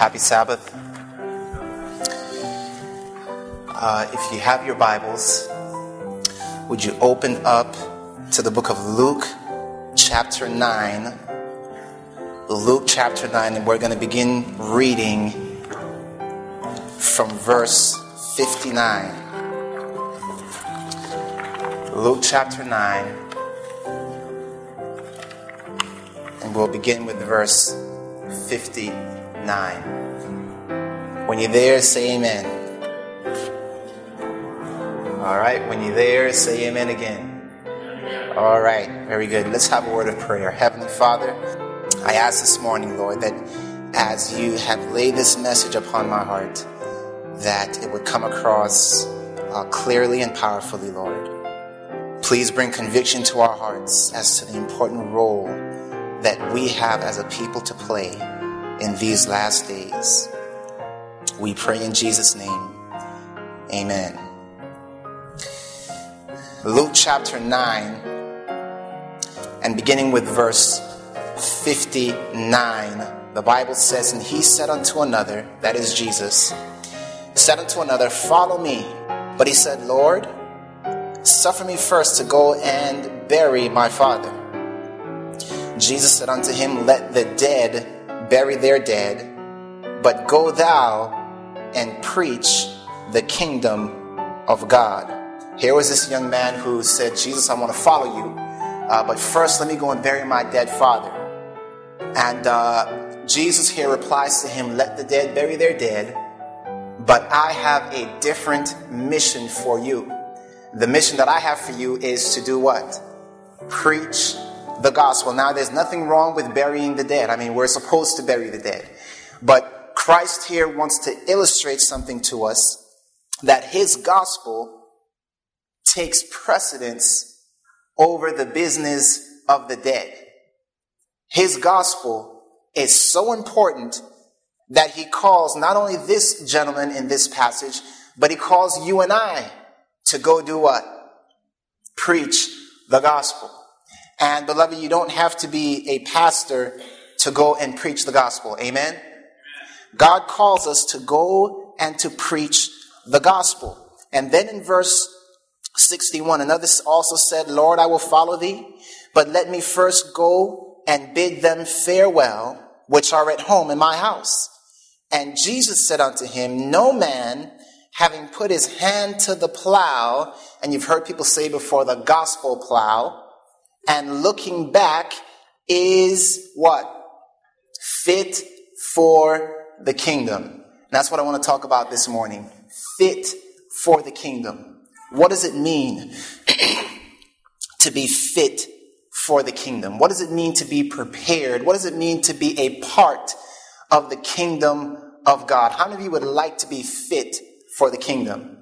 Happy Sabbath. Uh, if you have your Bibles, would you open up to the book of Luke, chapter 9? Luke, chapter 9, and we're going to begin reading from verse 59. Luke, chapter 9, and we'll begin with verse 59. When you're there, say amen. All right, when you're there, say amen again. All right, very good. Let's have a word of prayer. Heavenly Father, I ask this morning, Lord, that as you have laid this message upon my heart, that it would come across uh, clearly and powerfully, Lord. Please bring conviction to our hearts as to the important role that we have as a people to play in these last days. We pray in Jesus' name. Amen. Luke chapter 9, and beginning with verse 59, the Bible says, And he said unto another, that is Jesus, said unto another, Follow me. But he said, Lord, suffer me first to go and bury my father. Jesus said unto him, Let the dead bury their dead, but go thou and preach the kingdom of God. Here was this young man who said, Jesus, I want to follow you, uh, but first let me go and bury my dead father. And uh, Jesus here replies to him, Let the dead bury their dead, but I have a different mission for you. The mission that I have for you is to do what? Preach the gospel. Now, there's nothing wrong with burying the dead. I mean, we're supposed to bury the dead. But Christ here wants to illustrate something to us that his gospel takes precedence over the business of the dead. His gospel is so important that he calls not only this gentleman in this passage, but he calls you and I to go do what? Preach the gospel. And beloved, you don't have to be a pastor to go and preach the gospel. Amen? God calls us to go and to preach the gospel. And then in verse 61, another also said, Lord, I will follow thee, but let me first go and bid them farewell, which are at home in my house. And Jesus said unto him, No man having put his hand to the plow, and you've heard people say before the gospel plow, and looking back is what? Fit for the kingdom. And that's what I want to talk about this morning. Fit for the kingdom. What does it mean to be fit for the kingdom? What does it mean to be prepared? What does it mean to be a part of the kingdom of God? How many of you would like to be fit for the kingdom?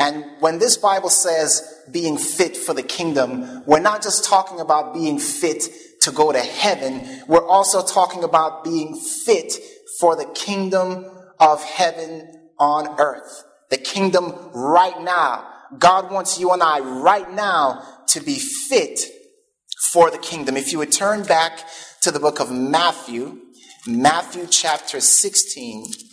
And when this Bible says being fit for the kingdom, we're not just talking about being fit to go to heaven, we're also talking about being fit for the kingdom of heaven on earth. The kingdom right now God wants you and I right now to be fit for the kingdom. If you would turn back to the book of Matthew, Matthew chapter 16.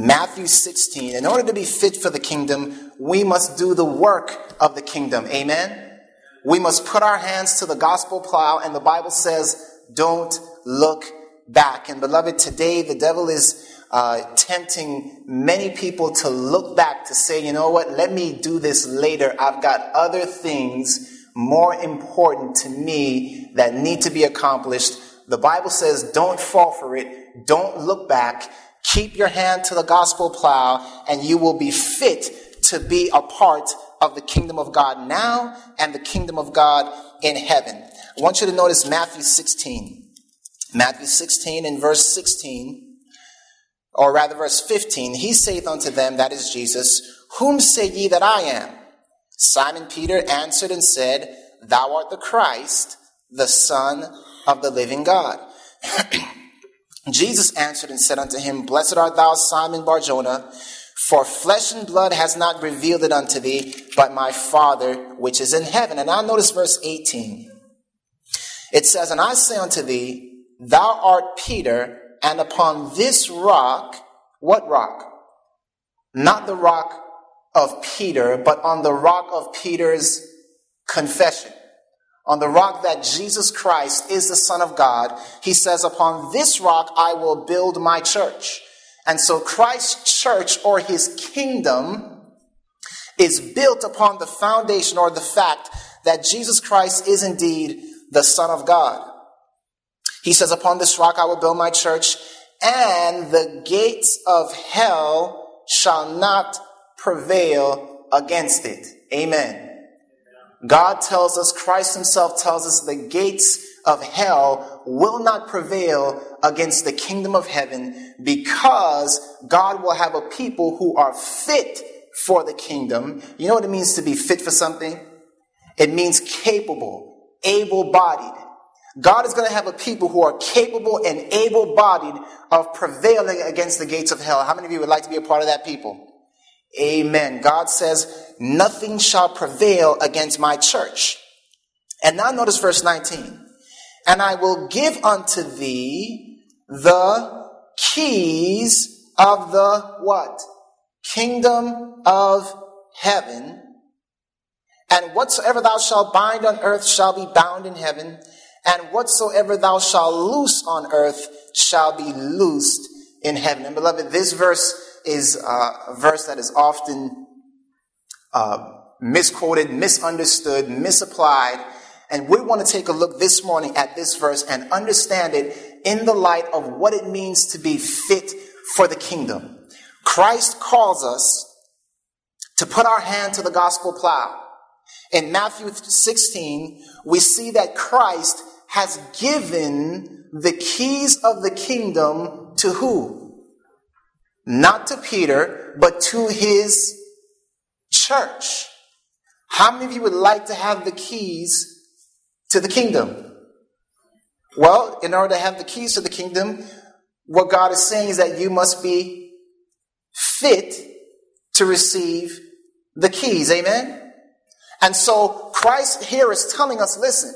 Matthew 16. In order to be fit for the kingdom, we must do the work of the kingdom. Amen? We must put our hands to the gospel plow, and the Bible says, don't look back. And beloved, today the devil is uh, tempting many people to look back to say, you know what, let me do this later. I've got other things more important to me that need to be accomplished. The Bible says, don't fall for it. Don't look back. Keep your hand to the gospel plow and you will be fit to be a part of the kingdom of God now and the kingdom of God in heaven. I want you to notice Matthew 16. Matthew 16 and verse 16 or rather verse 15, he saith unto them, that is Jesus, Whom say ye that I am? Simon Peter answered and said, Thou art the Christ, the Son of the living God. Jesus answered and said unto him, Blessed art thou, Simon Barjona, for flesh and blood has not revealed it unto thee, but my Father which is in heaven. And now notice verse 18. It says, And I say unto thee, Thou art Peter, and upon this rock, what rock? Not the rock of Peter, but on the rock of Peter's confession. On the rock that Jesus Christ is the Son of God, he says, Upon this rock I will build my church. And so Christ's church or his kingdom is built upon the foundation or the fact that Jesus Christ is indeed the Son of God. He says, Upon this rock I will build my church, and the gates of hell shall not prevail against it. Amen. God tells us, Christ Himself tells us, the gates of hell will not prevail against the kingdom of heaven because God will have a people who are fit for the kingdom. You know what it means to be fit for something? It means capable, able bodied. God is going to have a people who are capable and able bodied of prevailing against the gates of hell. How many of you would like to be a part of that people? Amen. God says, nothing shall prevail against my church. And now notice verse 19. And I will give unto thee the keys of the what? Kingdom of heaven. And whatsoever thou shalt bind on earth shall be bound in heaven. And whatsoever thou shalt loose on earth shall be loosed in heaven. And beloved, this verse is a verse that is often uh, misquoted, misunderstood, misapplied. And we want to take a look this morning at this verse and understand it in the light of what it means to be fit for the kingdom. Christ calls us to put our hand to the gospel plow. In Matthew 16, we see that Christ has given the keys of the kingdom to who? Not to Peter, but to his church. How many of you would like to have the keys to the kingdom? Well, in order to have the keys to the kingdom, what God is saying is that you must be fit to receive the keys. Amen? And so Christ here is telling us listen,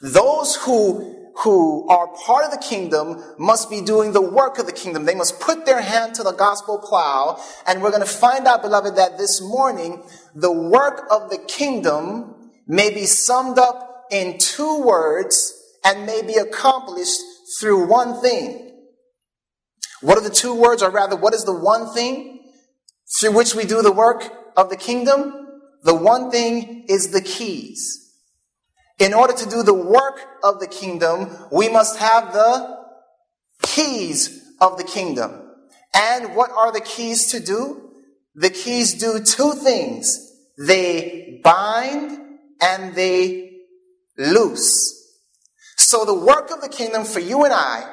those who who are part of the kingdom must be doing the work of the kingdom. They must put their hand to the gospel plow. And we're going to find out, beloved, that this morning, the work of the kingdom may be summed up in two words and may be accomplished through one thing. What are the two words, or rather, what is the one thing through which we do the work of the kingdom? The one thing is the keys. In order to do the work of the kingdom, we must have the keys of the kingdom. And what are the keys to do? The keys do two things. They bind and they loose. So the work of the kingdom for you and I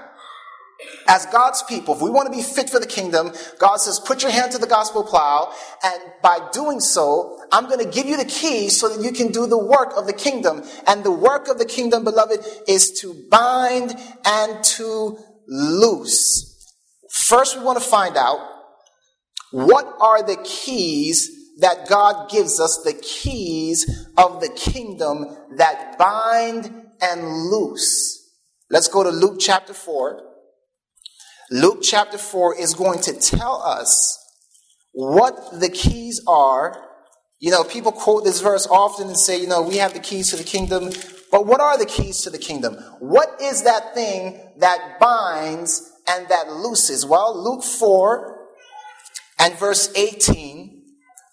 as God's people, if we want to be fit for the kingdom, God says, put your hand to the gospel plow. And by doing so, I'm going to give you the keys so that you can do the work of the kingdom. And the work of the kingdom, beloved, is to bind and to loose. First, we want to find out what are the keys that God gives us, the keys of the kingdom that bind and loose. Let's go to Luke chapter 4. Luke chapter 4 is going to tell us what the keys are. You know, people quote this verse often and say, you know, we have the keys to the kingdom. But what are the keys to the kingdom? What is that thing that binds and that looses? Well, Luke 4 and verse 18,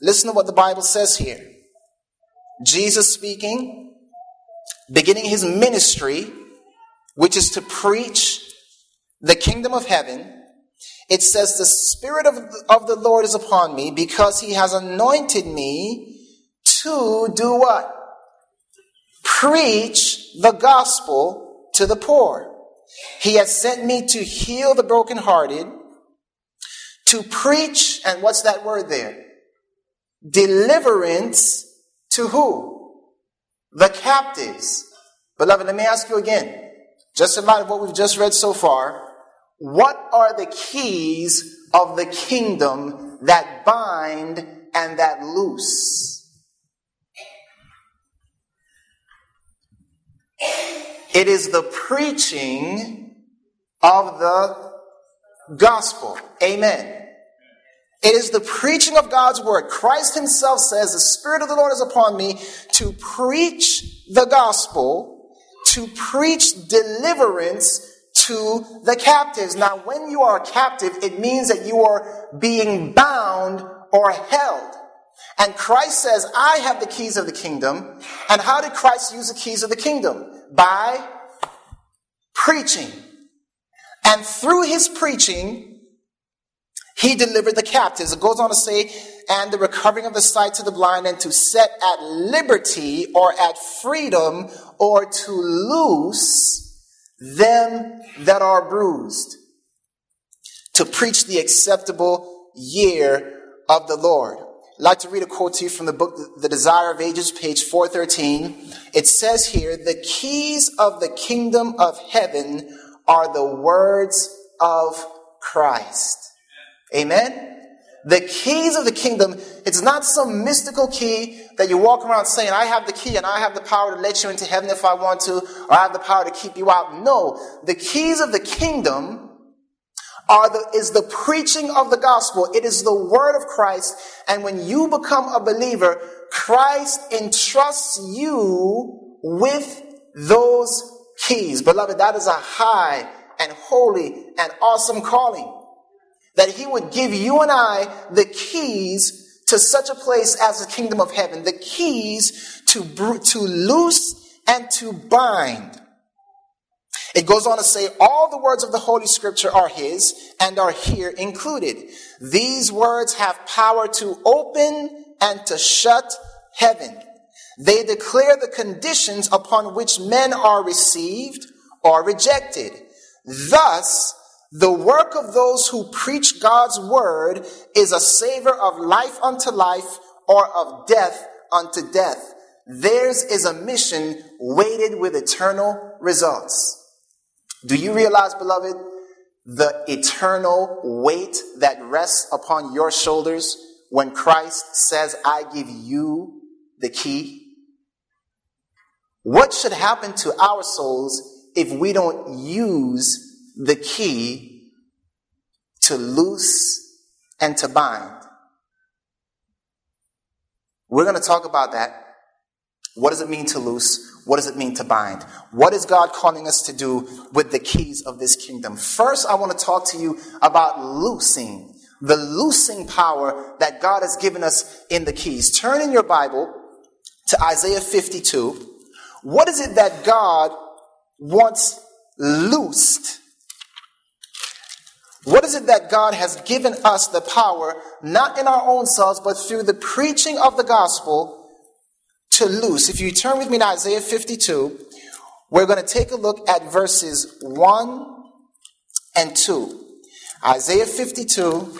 listen to what the Bible says here. Jesus speaking, beginning his ministry, which is to preach the kingdom of heaven, it says, The Spirit of, of the Lord is upon me because he has anointed me to do what? Preach the gospel to the poor. He has sent me to heal the brokenhearted, to preach, and what's that word there? Deliverance to who? The captives. Beloved, let me ask you again, just in light of what we've just read so far, what are the keys of the kingdom that bind and that loose? It is the preaching of the gospel. Amen. It is the preaching of God's word. Christ himself says, The Spirit of the Lord is upon me to preach the gospel, to preach deliverance to the captives. Now, when you are a captive, it means that you are being bound or held. And Christ says, I have the keys of the kingdom. And how did Christ use the keys of the kingdom? By preaching. And through his preaching, he delivered the captives. It goes on to say, and the recovering of the sight to the blind, and to set at liberty or at freedom or to loose them that are bruised. To preach the acceptable year of the Lord. I'd like to read a quote to you from the book The Desire of Ages, page 413. It says here, The keys of the kingdom of heaven are the words of Christ. Amen? The keys of the kingdom, it's not some mystical key that you walk around saying, I have the key and I have the power to let you into heaven if I want to, or I have the power to keep you out. No, the keys of the kingdom are the, is the preaching of the gospel. It is the word of Christ. And when you become a believer, Christ entrusts you with those keys. Beloved, that is a high and holy and awesome calling that he would give you and I the keys to such a place as the kingdom of heaven, the keys to, to loose and to bind. It goes on to say, all the words of the Holy Scripture are His and are here included. These words have power to open and to shut heaven. They declare the conditions upon which men are received or rejected. Thus, the work of those who preach God's word is a savor of life unto life or of death unto death. Theirs is a mission weighted with eternal results. Do you realize, beloved, the eternal weight that rests upon your shoulders when Christ says, I give you the key? What should happen to our souls if we don't use the key to loose and to bind. We're going to talk about that. What does it mean to loose? What does it mean to bind? What is God calling us to do with the keys of this kingdom? First, I want to talk to you about loosing, the loosing power that God has given us in the keys. Turn in your Bible to Isaiah 52. What is it that God wants loosed what is it that God has given us the power, not in our own selves, but through the preaching of the gospel to loose? If you turn with me to Isaiah 52, we're going to take a look at verses 1 and 2. Isaiah 52,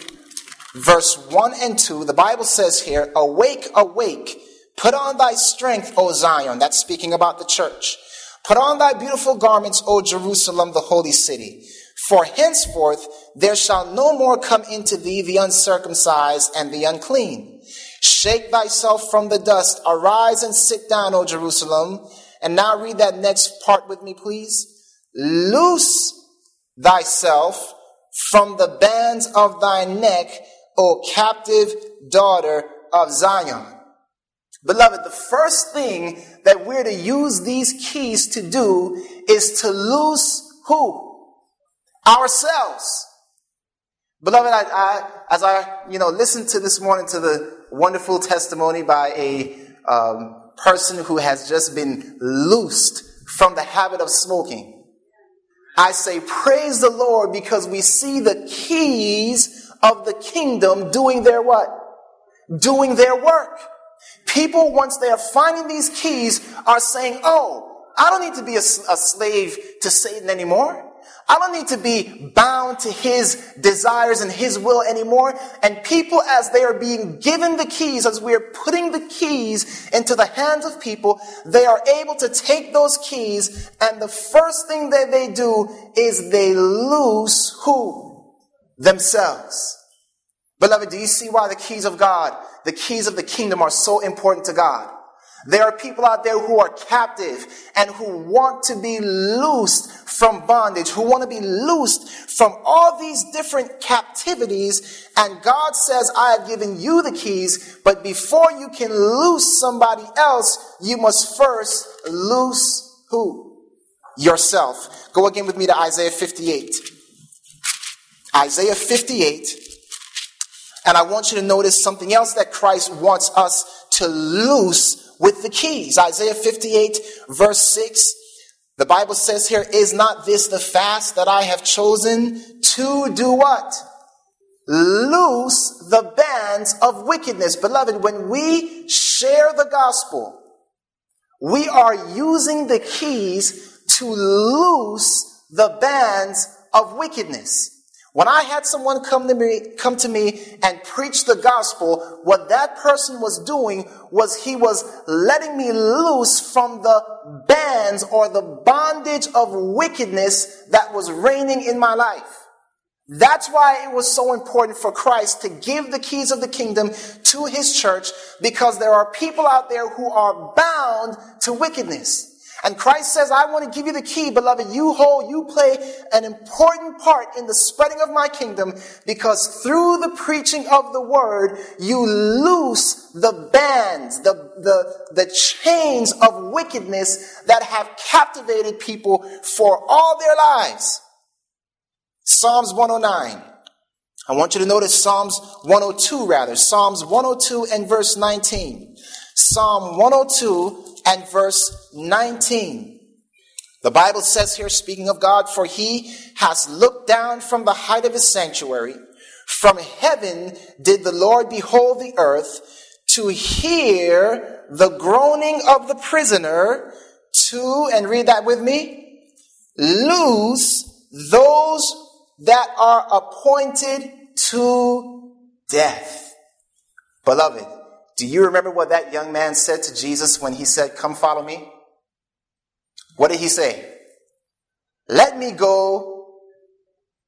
verse 1 and 2, the Bible says here, Awake, awake, put on thy strength, O Zion. That's speaking about the church. Put on thy beautiful garments, O Jerusalem, the holy city. For henceforth there shall no more come into thee the uncircumcised and the unclean. Shake thyself from the dust, arise and sit down, O Jerusalem. And now read that next part with me, please. Loose thyself from the bands of thy neck, O captive daughter of Zion. Beloved, the first thing that we're to use these keys to do is to loose who? Ourselves. Beloved, I, I, as I, you know, listened to this morning to the wonderful testimony by a um, person who has just been loosed from the habit of smoking, I say, praise the Lord because we see the keys of the kingdom doing their what? Doing their work. People, once they are finding these keys, are saying, oh, I don't need to be a, a slave to Satan anymore. I don't need to be bound to his desires and his will anymore. And people, as they are being given the keys, as we are putting the keys into the hands of people, they are able to take those keys and the first thing that they do is they lose who? Themselves. Beloved, do you see why the keys of God, the keys of the kingdom are so important to God? There are people out there who are captive and who want to be loosed from bondage, who want to be loosed from all these different captivities. And God says, I have given you the keys, but before you can loose somebody else, you must first loose who? Yourself. Go again with me to Isaiah 58. Isaiah 58. And I want you to notice something else that Christ wants us to loose with the keys. Isaiah 58, verse 6. The Bible says here, Is not this the fast that I have chosen to do what? Loose the bands of wickedness. Beloved, when we share the gospel, we are using the keys to loose the bands of wickedness. When I had someone come to me, come to me and preach the gospel, what that person was doing was he was letting me loose from the bands or the bondage of wickedness that was reigning in my life. That's why it was so important for Christ to give the keys of the kingdom to his church because there are people out there who are bound to wickedness. And Christ says, I want to give you the key, beloved. You hold, you play an important part in the spreading of my kingdom because through the preaching of the word, you loose the bands, the, the, the chains of wickedness that have captivated people for all their lives. Psalms 109. I want you to notice Psalms 102 rather. Psalms 102 and verse 19. Psalm 102 and verse 19. The Bible says here, speaking of God, for he has looked down from the height of his sanctuary. From heaven did the Lord behold the earth to hear the groaning of the prisoner, to, and read that with me, lose those that are appointed to death. Beloved, do you remember what that young man said to Jesus when he said, Come follow me? What did he say? Let me go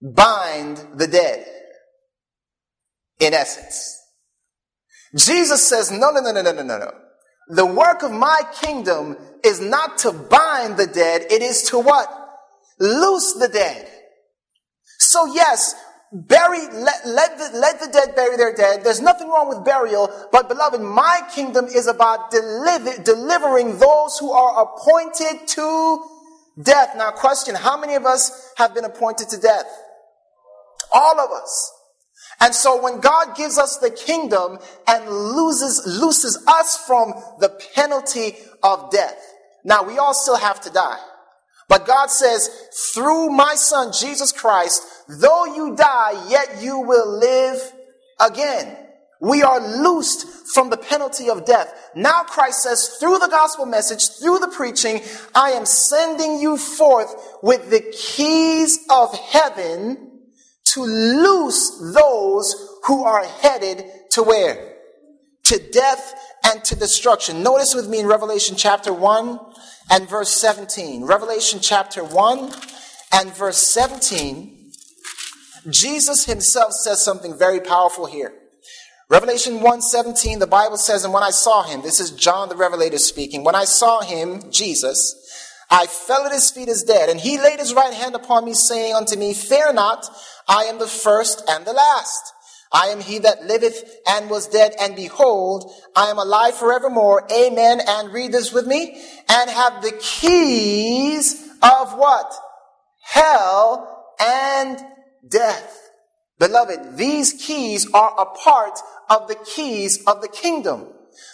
bind the dead. In essence. Jesus says, No, no, no, no, no, no, no. The work of my kingdom is not to bind the dead, it is to what? Loose the dead. So, yes, bury, let, let, the, let the dead bury their dead. There's nothing wrong with burial, but beloved, my kingdom is about deliver, delivering those who are appointed to death. Now, question, how many of us have been appointed to death? All of us. And so when God gives us the kingdom and loses, looses us from the penalty of death. Now, we all still have to die. But God says, through my son, Jesus Christ, though you die, yet you will live again. We are loosed from the penalty of death. Now Christ says, through the gospel message, through the preaching, I am sending you forth with the keys of heaven to loose those who are headed to where? To death and to destruction. Notice with me in Revelation chapter 1 and verse 17. Revelation chapter 1 and verse 17. Jesus himself says something very powerful here. Revelation 1:17 the Bible says and when I saw him this is John the revelator speaking when I saw him Jesus I fell at his feet as dead and he laid his right hand upon me saying unto me fear not I am the first and the last I am he that liveth and was dead, and behold, I am alive forevermore. Amen. And read this with me. And have the keys of what? Hell and death. Beloved, these keys are a part of the keys of the kingdom.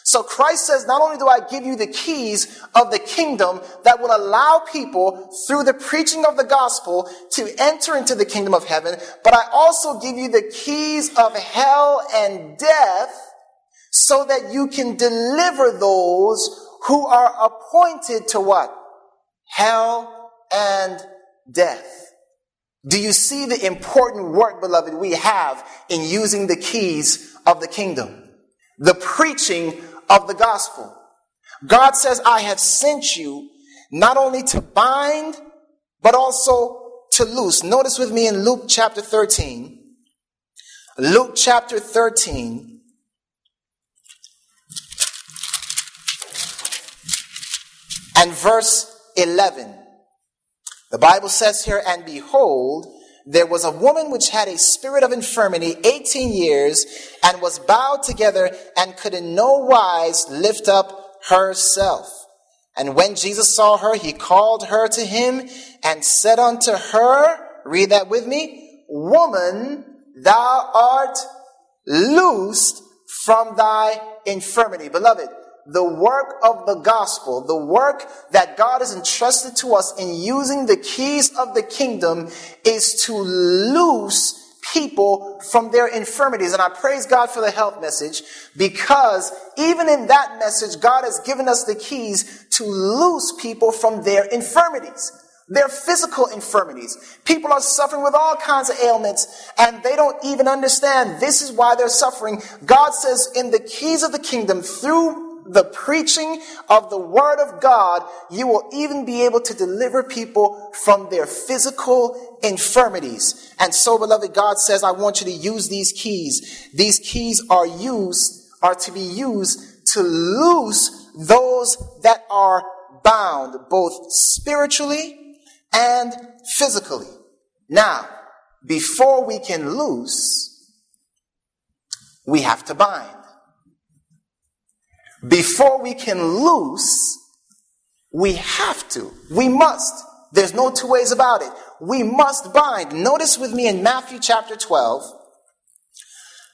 So Christ says, not only do I give you the keys of the kingdom that will allow people through the preaching of the gospel to enter into the kingdom of heaven, but I also give you the keys of hell and death so that you can deliver those who are appointed to what? Hell and death. Do you see the important work, beloved, we have in using the keys of the kingdom? The preaching of the gospel. God says, I have sent you not only to bind, but also to loose. Notice with me in Luke chapter 13. Luke chapter 13. and verse 11. The Bible says here, And behold, there was a woman which had a spirit of infirmity 18 years and was bowed together and could in no wise lift up herself. And when Jesus saw her, he called her to him and said unto her, read that with me, Woman, thou art loosed from thy infirmity. Beloved, the work of the gospel, the work that God has entrusted to us in using the keys of the kingdom is to loose people from their infirmities. And I praise God for the health message because even in that message, God has given us the keys to loose people from their infirmities. Their physical infirmities. People are suffering with all kinds of ailments and they don't even understand this is why they're suffering. God says in the keys of the kingdom through the preaching of the word of God, you will even be able to deliver people from their physical infirmities. And so, beloved, God says, I want you to use these keys. These keys are used, are to be used to loose those that are bound, both spiritually and physically. Now, before we can loose, we have to bind. Before we can loose, we have to. We must. There's no two ways about it. We must bind. Notice with me in Matthew chapter 12.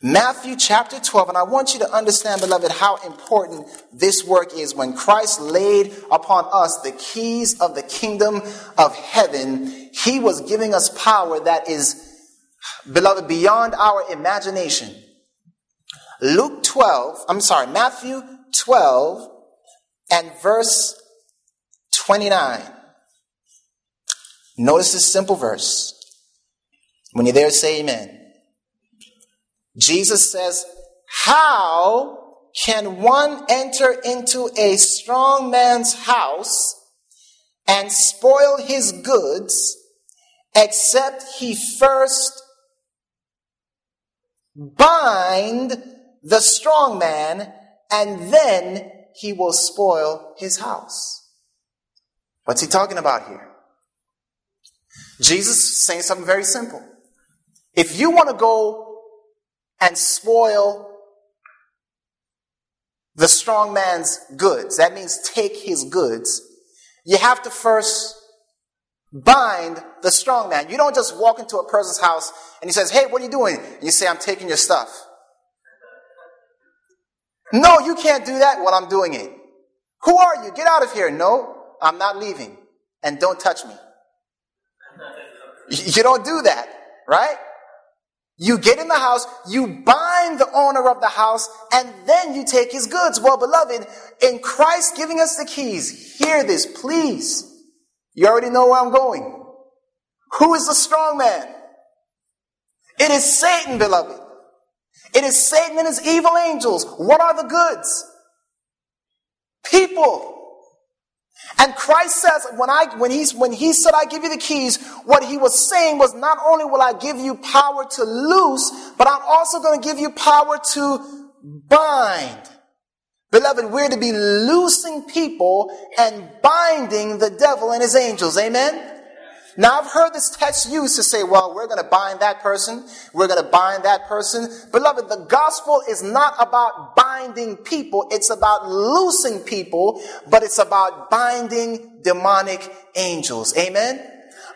Matthew chapter 12, and I want you to understand, beloved, how important this work is when Christ laid upon us the keys of the kingdom of heaven. He was giving us power that is, beloved, beyond our imagination. Luke 12, I'm sorry, Matthew 12 and verse 29. Notice this simple verse. When you're there, say amen. Jesus says, How can one enter into a strong man's house and spoil his goods except he first bind the strong man and then he will spoil his house. What's he talking about here? Jesus is saying something very simple. If you want to go and spoil the strong man's goods, that means take his goods, you have to first bind the strong man. You don't just walk into a person's house and he says, Hey, what are you doing? And you say, I'm taking your stuff. No, you can't do that. Well, I'm doing it. Who are you? Get out of here. No, I'm not leaving. And don't touch me. You don't do that, right? You get in the house, you bind the owner of the house, and then you take his goods. Well, beloved, in Christ giving us the keys, hear this, please. You already know where I'm going. Who is the strong man? It is Satan, beloved. It is Satan and his evil angels. What are the goods? People. And Christ says, when I, when he's, when he said, I give you the keys, what he was saying was not only will I give you power to loose, but I'm also going to give you power to bind. Beloved, we're to be loosing people and binding the devil and his angels. Amen? Now, I've heard this text used to say, well, we're going to bind that person. We're going to bind that person. Beloved, the gospel is not about binding people. It's about loosing people, but it's about binding demonic angels. Amen.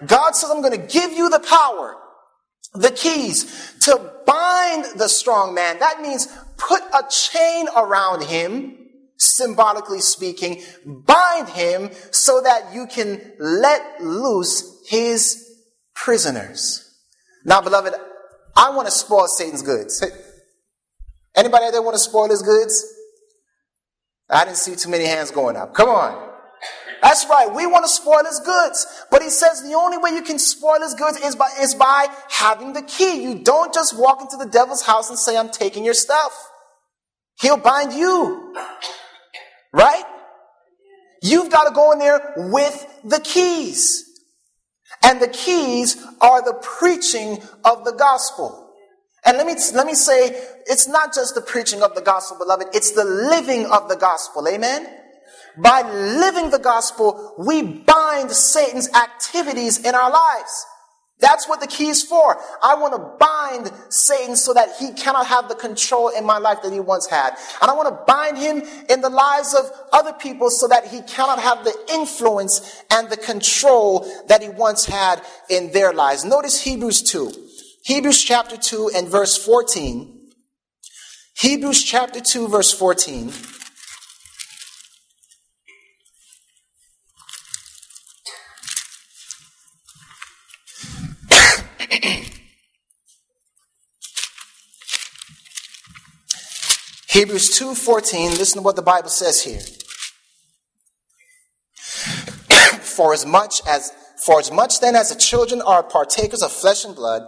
God says, I'm going to give you the power, the keys to bind the strong man. That means put a chain around him symbolically speaking, bind him so that you can let loose his prisoners. Now, beloved, I want to spoil Satan's goods. Anybody out there want to spoil his goods? I didn't see too many hands going up. Come on. That's right. We want to spoil his goods. But he says the only way you can spoil his goods is by, is by having the key. You don't just walk into the devil's house and say, I'm taking your stuff. He'll bind you. Right? You've got to go in there with the keys. And the keys are the preaching of the gospel. And let me, let me say, it's not just the preaching of the gospel, beloved. It's the living of the gospel. Amen. By living the gospel, we bind Satan's activities in our lives. That's what the key is for. I want to bind Satan so that he cannot have the control in my life that he once had. And I want to bind him in the lives of other people so that he cannot have the influence and the control that he once had in their lives. Notice Hebrews 2. Hebrews chapter 2 and verse 14. Hebrews chapter 2 verse 14. Hebrews 2:14, listen to what the Bible says here. for as much as for as much then as the children are partakers of flesh and blood,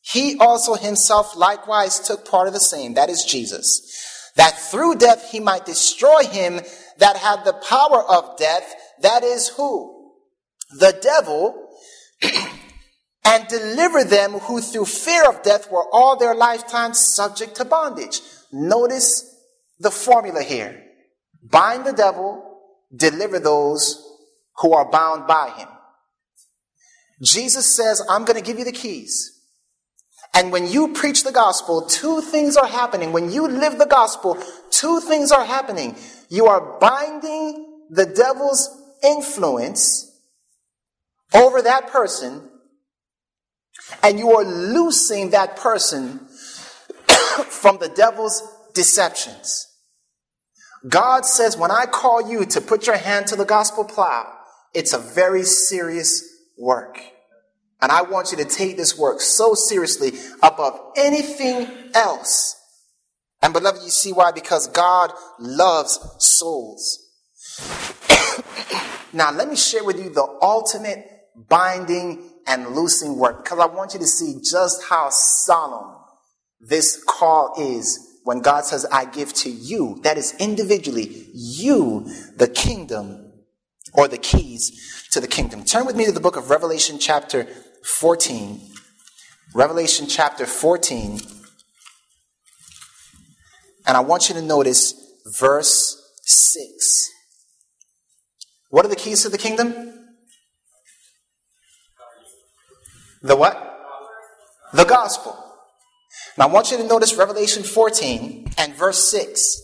he also himself likewise took part of the same, that is Jesus, that through death he might destroy him that had the power of death, that is who? The devil, and deliver them who through fear of death were all their lifetime subject to bondage. Notice the formula here. Bind the devil, deliver those who are bound by him. Jesus says, I'm going to give you the keys. And when you preach the gospel, two things are happening. When you live the gospel, two things are happening. You are binding the devil's influence over that person, and you are loosing that person from the devil's deceptions. God says, when I call you to put your hand to the gospel plow, it's a very serious work. And I want you to take this work so seriously above anything else. And beloved, you see why? Because God loves souls. now, let me share with you the ultimate binding and loosing work because I want you to see just how solemn this call is when God says, I give to you, that is individually you, the kingdom or the keys to the kingdom. Turn with me to the book of Revelation, chapter 14. Revelation, chapter 14. And I want you to notice verse 6. What are the keys to the kingdom? The what? The gospel. Now I want you to notice Revelation 14 and verse 6.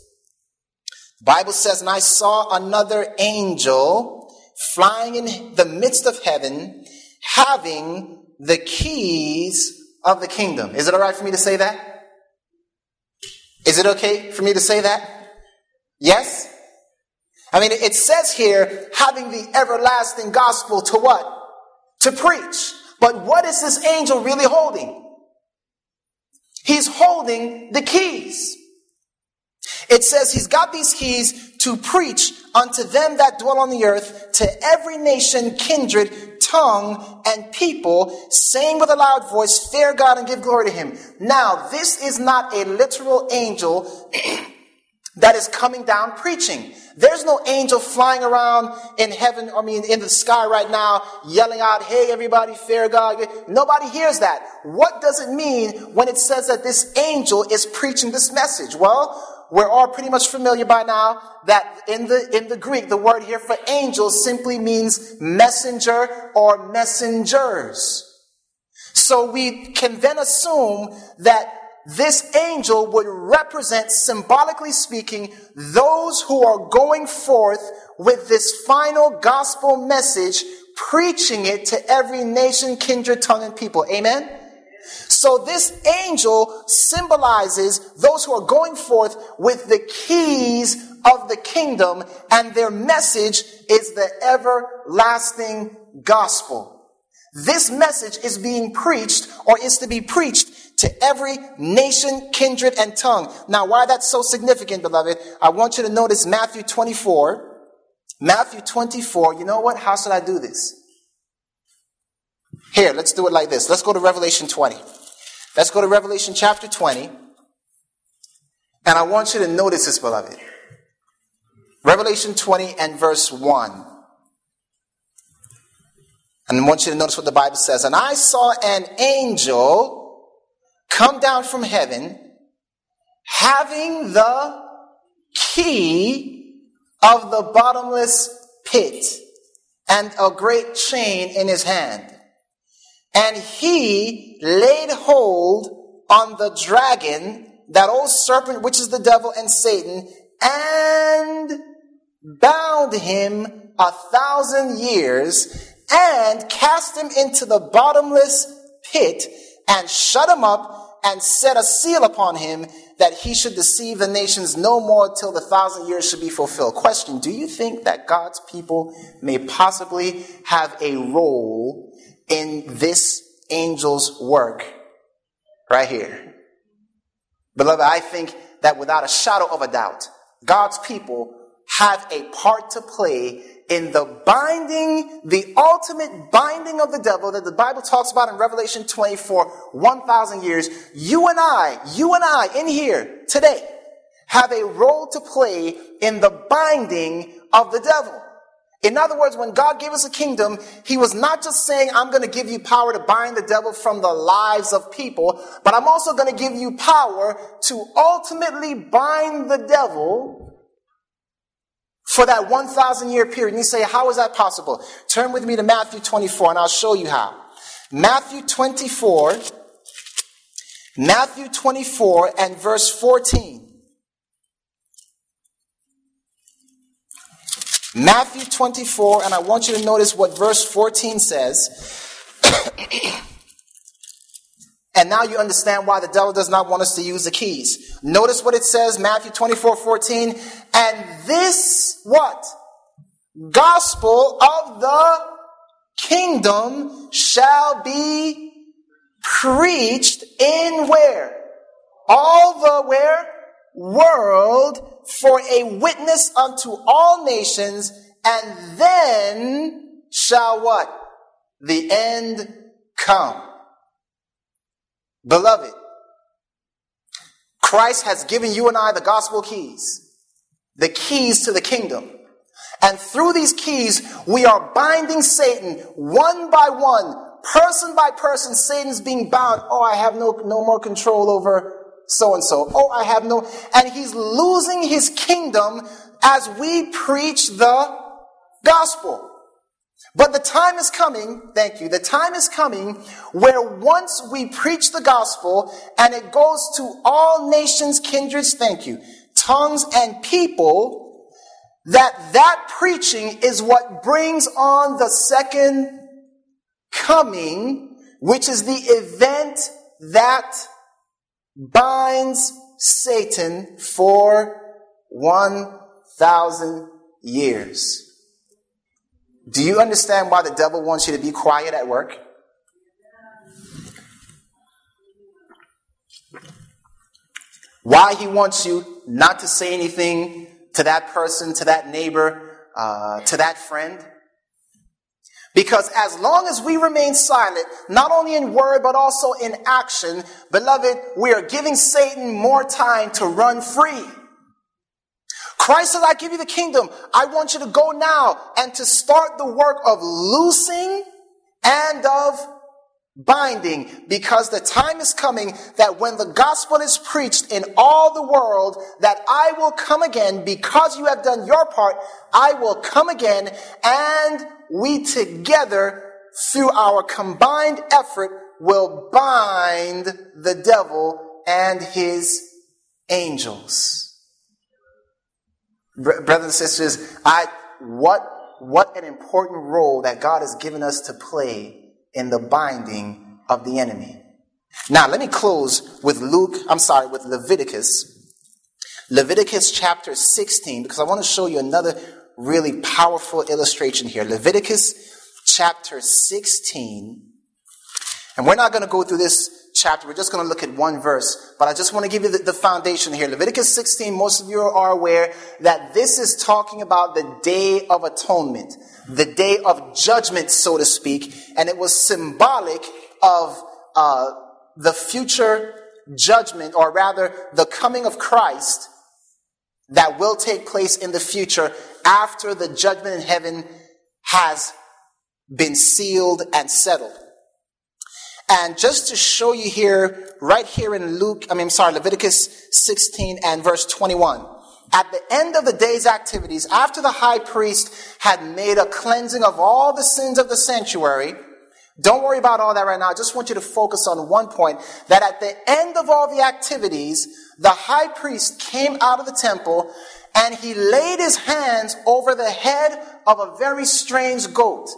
The Bible says, And I saw another angel flying in the midst of heaven, having the keys of the kingdom. Is it all right for me to say that? Is it okay for me to say that? Yes? I mean, it says here, having the everlasting gospel to what? To preach. But what is this angel really holding? He's holding the keys. It says he's got these keys to preach unto them that dwell on the earth, to every nation, kindred, tongue, and people, saying with a loud voice, Fear God and give glory to him. Now, this is not a literal angel that is coming down preaching. There's no angel flying around in heaven, I mean, in the sky right now, yelling out, hey, everybody, fear God. Nobody hears that. What does it mean when it says that this angel is preaching this message? Well, we're all pretty much familiar by now that in the, in the Greek, the word here for angel simply means messenger or messengers. So we can then assume that this angel would represent, symbolically speaking, those who are going forth with this final gospel message, preaching it to every nation, kindred, tongue, and people. Amen? So this angel symbolizes those who are going forth with the keys of the kingdom, and their message is the everlasting gospel. This message is being preached or is to be preached to every nation, kindred, and tongue. Now, why that's so significant, beloved, I want you to notice Matthew 24. Matthew 24, you know what? How should I do this? Here, let's do it like this. Let's go to Revelation 20. Let's go to Revelation chapter 20. And I want you to notice this, beloved. Revelation 20 and verse 1. And I want you to notice what the Bible says. And I saw an angel come down from heaven having the key of the bottomless pit and a great chain in his hand. And he laid hold on the dragon, that old serpent, which is the devil and Satan, and bound him a thousand years and cast him into the bottomless pit and shut him up and set a seal upon him that he should deceive the nations no more till the thousand years should be fulfilled. Question Do you think that God's people may possibly have a role in this angel's work right here? Beloved, I think that without a shadow of a doubt, God's people have a part to play in the binding, the ultimate binding of the devil that the Bible talks about in Revelation 24, 1,000 years. You and I, you and I in here today have a role to play in the binding of the devil. In other words, when God gave us a kingdom, He was not just saying, I'm going to give you power to bind the devil from the lives of people, but I'm also going to give you power to ultimately bind the devil for that 1,000 year period. And you say, how is that possible? Turn with me to Matthew 24 and I'll show you how. Matthew 24, Matthew 24 and verse 14. Matthew 24, and I want you to notice what verse 14 says. And now you understand why the devil does not want us to use the keys. Notice what it says, Matthew 24, 14. And this, what? Gospel of the kingdom shall be preached in where? All the where? World for a witness unto all nations, and then shall what? The end come. Beloved, Christ has given you and I the gospel keys, the keys to the kingdom. And through these keys, we are binding Satan one by one, person by person. Satan's being bound. Oh, I have no, no more control over so and so. Oh, I have no, and he's losing his kingdom as we preach the gospel. But the time is coming, thank you, the time is coming where once we preach the gospel and it goes to all nations, kindreds, thank you, tongues and people, that that preaching is what brings on the second coming, which is the event that binds Satan for 1,000 years. Do you understand why the devil wants you to be quiet at work? Why he wants you not to say anything to that person, to that neighbor, uh, to that friend? Because as long as we remain silent, not only in word, but also in action, beloved, we are giving Satan more time to run free. Christ says, I give you the kingdom. I want you to go now and to start the work of loosing and of binding because the time is coming that when the gospel is preached in all the world that I will come again because you have done your part. I will come again and we together through our combined effort will bind the devil and his angels brothers and sisters, I, what, what an important role that God has given us to play in the binding of the enemy. Now, let me close with Luke, I'm sorry, with Leviticus. Leviticus chapter 16, because I want to show you another really powerful illustration here. Leviticus chapter 16. And we're not going to go through this chapter. We're just going to look at one verse, but I just want to give you the, the, foundation here. Leviticus 16, most of you are aware that this is talking about the day of atonement, the day of judgment, so to speak, and it was symbolic of uh, the future judgment, or rather, the coming of Christ that will take place in the future after the judgment in heaven has been sealed and settled. And just to show you here, right here in Luke, I mean, sorry, Leviticus 16 and verse 21. at the end of the day's activities, after the high priest had made a cleansing of all the sins of the sanctuary, don't worry about all that right now. I just want you to focus on one point that at the end of all the activities, the high priest came out of the temple and he laid his hands over the head of a very strange goat.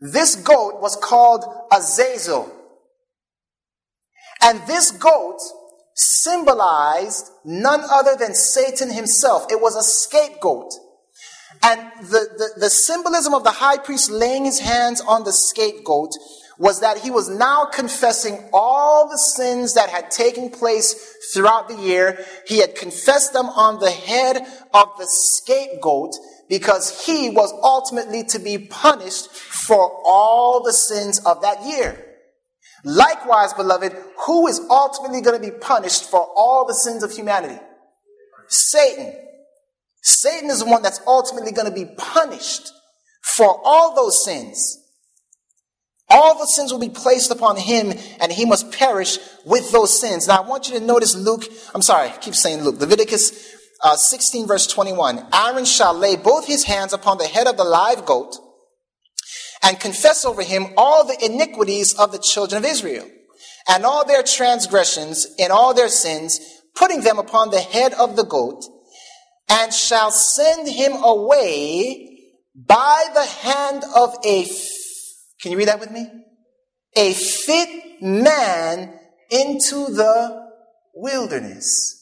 This goat was called Azazel. And this goat symbolized none other than Satan himself. It was a scapegoat. And the, the, the, symbolism of the high priest laying his hands on the scapegoat was that he was now confessing all the sins that had taken place throughout the year. He had confessed them on the head of the scapegoat because he was ultimately to be punished for all the sins of that year. Likewise, beloved, who is ultimately going to be punished for all the sins of humanity? Satan. Satan is the one that's ultimately going to be punished for all those sins. All the sins will be placed upon him, and he must perish with those sins. Now, I want you to notice Luke, I'm sorry, I keep saying Luke, Leviticus uh, 16, verse 21. Aaron shall lay both his hands upon the head of the live goat and confess over him all the iniquities of the children of Israel and all their transgressions and all their sins, putting them upon the head of the goat, and shall send him away by the hand of a, can you read that with me? A fit man into the wilderness.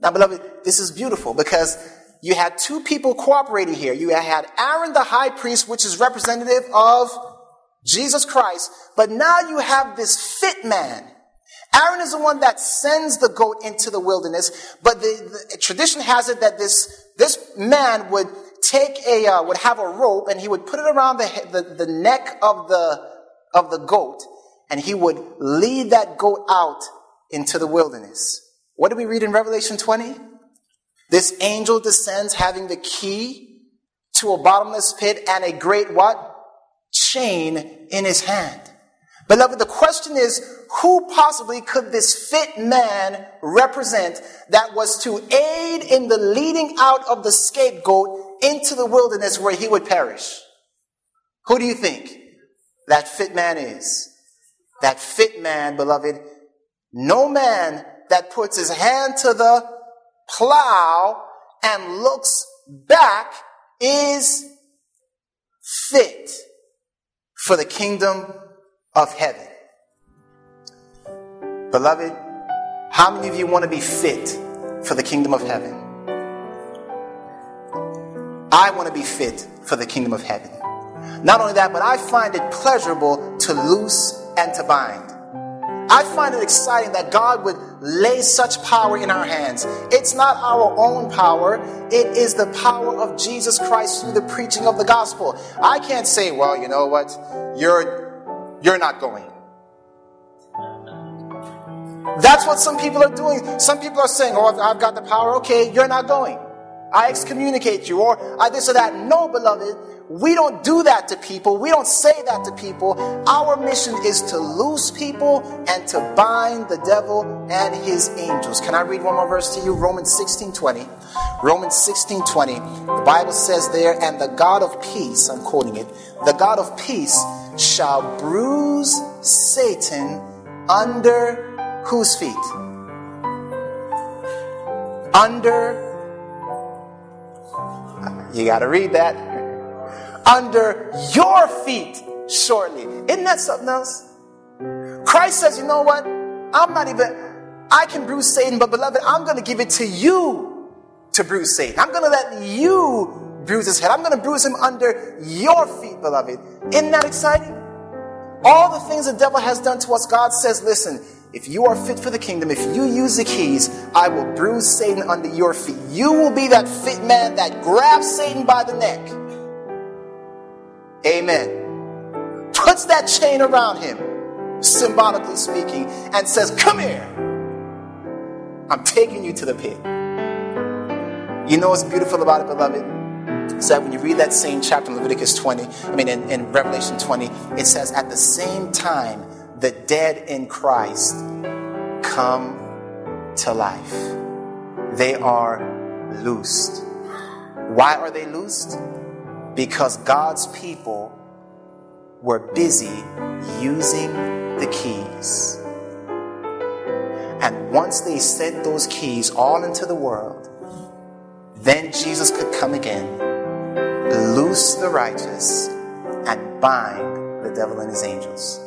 Now, beloved, this is beautiful because you had two people cooperating here. You had Aaron the high priest, which is representative of Jesus Christ, but now you have this fit man. Aaron is the one that sends the goat into the wilderness, but the, the tradition has it that this, this man would take a, uh, would have a rope and he would put it around the, the, the neck of the, of the goat and he would lead that goat out into the wilderness. What do we read in Revelation 20? This angel descends having the key to a bottomless pit and a great what? Chain in his hand. Beloved, the question is, who possibly could this fit man represent that was to aid in the leading out of the scapegoat into the wilderness where he would perish? Who do you think that fit man is? That fit man, beloved, no man that puts his hand to the plow and looks back is fit for the kingdom of heaven. Beloved, how many of you want to be fit for the kingdom of heaven? I want to be fit for the kingdom of heaven. Not only that, but I find it pleasurable to loose and to bind. I find it exciting that God would lay such power in our hands. It's not our own power, it is the power of Jesus Christ through the preaching of the gospel. I can't say, well, you know what? You're you're not going. That's what some people are doing. Some people are saying, Oh, I've got the power. Okay, you're not going. I excommunicate you, or I this or that. No, beloved, we don't do that to people. We don't say that to people. Our mission is to loose people and to bind the devil and his angels. Can I read one more verse to you? Romans 16 20. Romans 16 20. The Bible says there, and the God of peace, I'm quoting it, the God of peace shall bruise Satan under whose feet? Under. You got to read that under your feet shortly. Isn't that something else? Christ says, you know what? I'm not even, I can bruise Satan, but beloved, I'm going to give it to you to bruise Satan. I'm going to let you bruise his head. I'm going to bruise him under your feet, beloved. Isn't that exciting? All the things the devil has done to us, God says, listen, if you are fit for the kingdom, if you use the keys, I will bruise Satan under your feet. You will be that fit man that grabs Satan by the neck Amen. Puts that chain around him, symbolically speaking, and says, Come here. I'm taking you to the pit. You know what's beautiful about it, beloved? Is that when you read that same chapter in Leviticus 20, I mean, in, in Revelation 20, it says, At the same time, the dead in Christ come to life. They are loosed. Why are they loosed? Because God's people were busy using the keys. And once they set those keys all into the world, then Jesus could come again, loose the righteous, and bind the devil and his angels.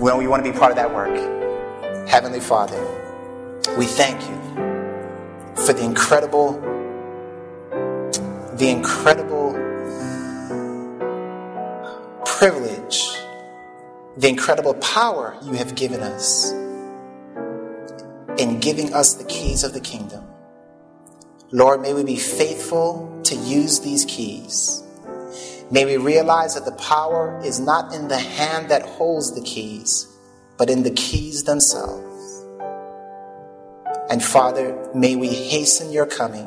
Well, we want to be part of that work, Heavenly Father, we thank you for the incredible, the incredible privilege, the incredible power you have given us in giving us the keys of the kingdom. Lord, may we be faithful to use these keys. May we realize that the power is not in the hand that holds the keys, but in the keys themselves. And Father, may we hasten your coming.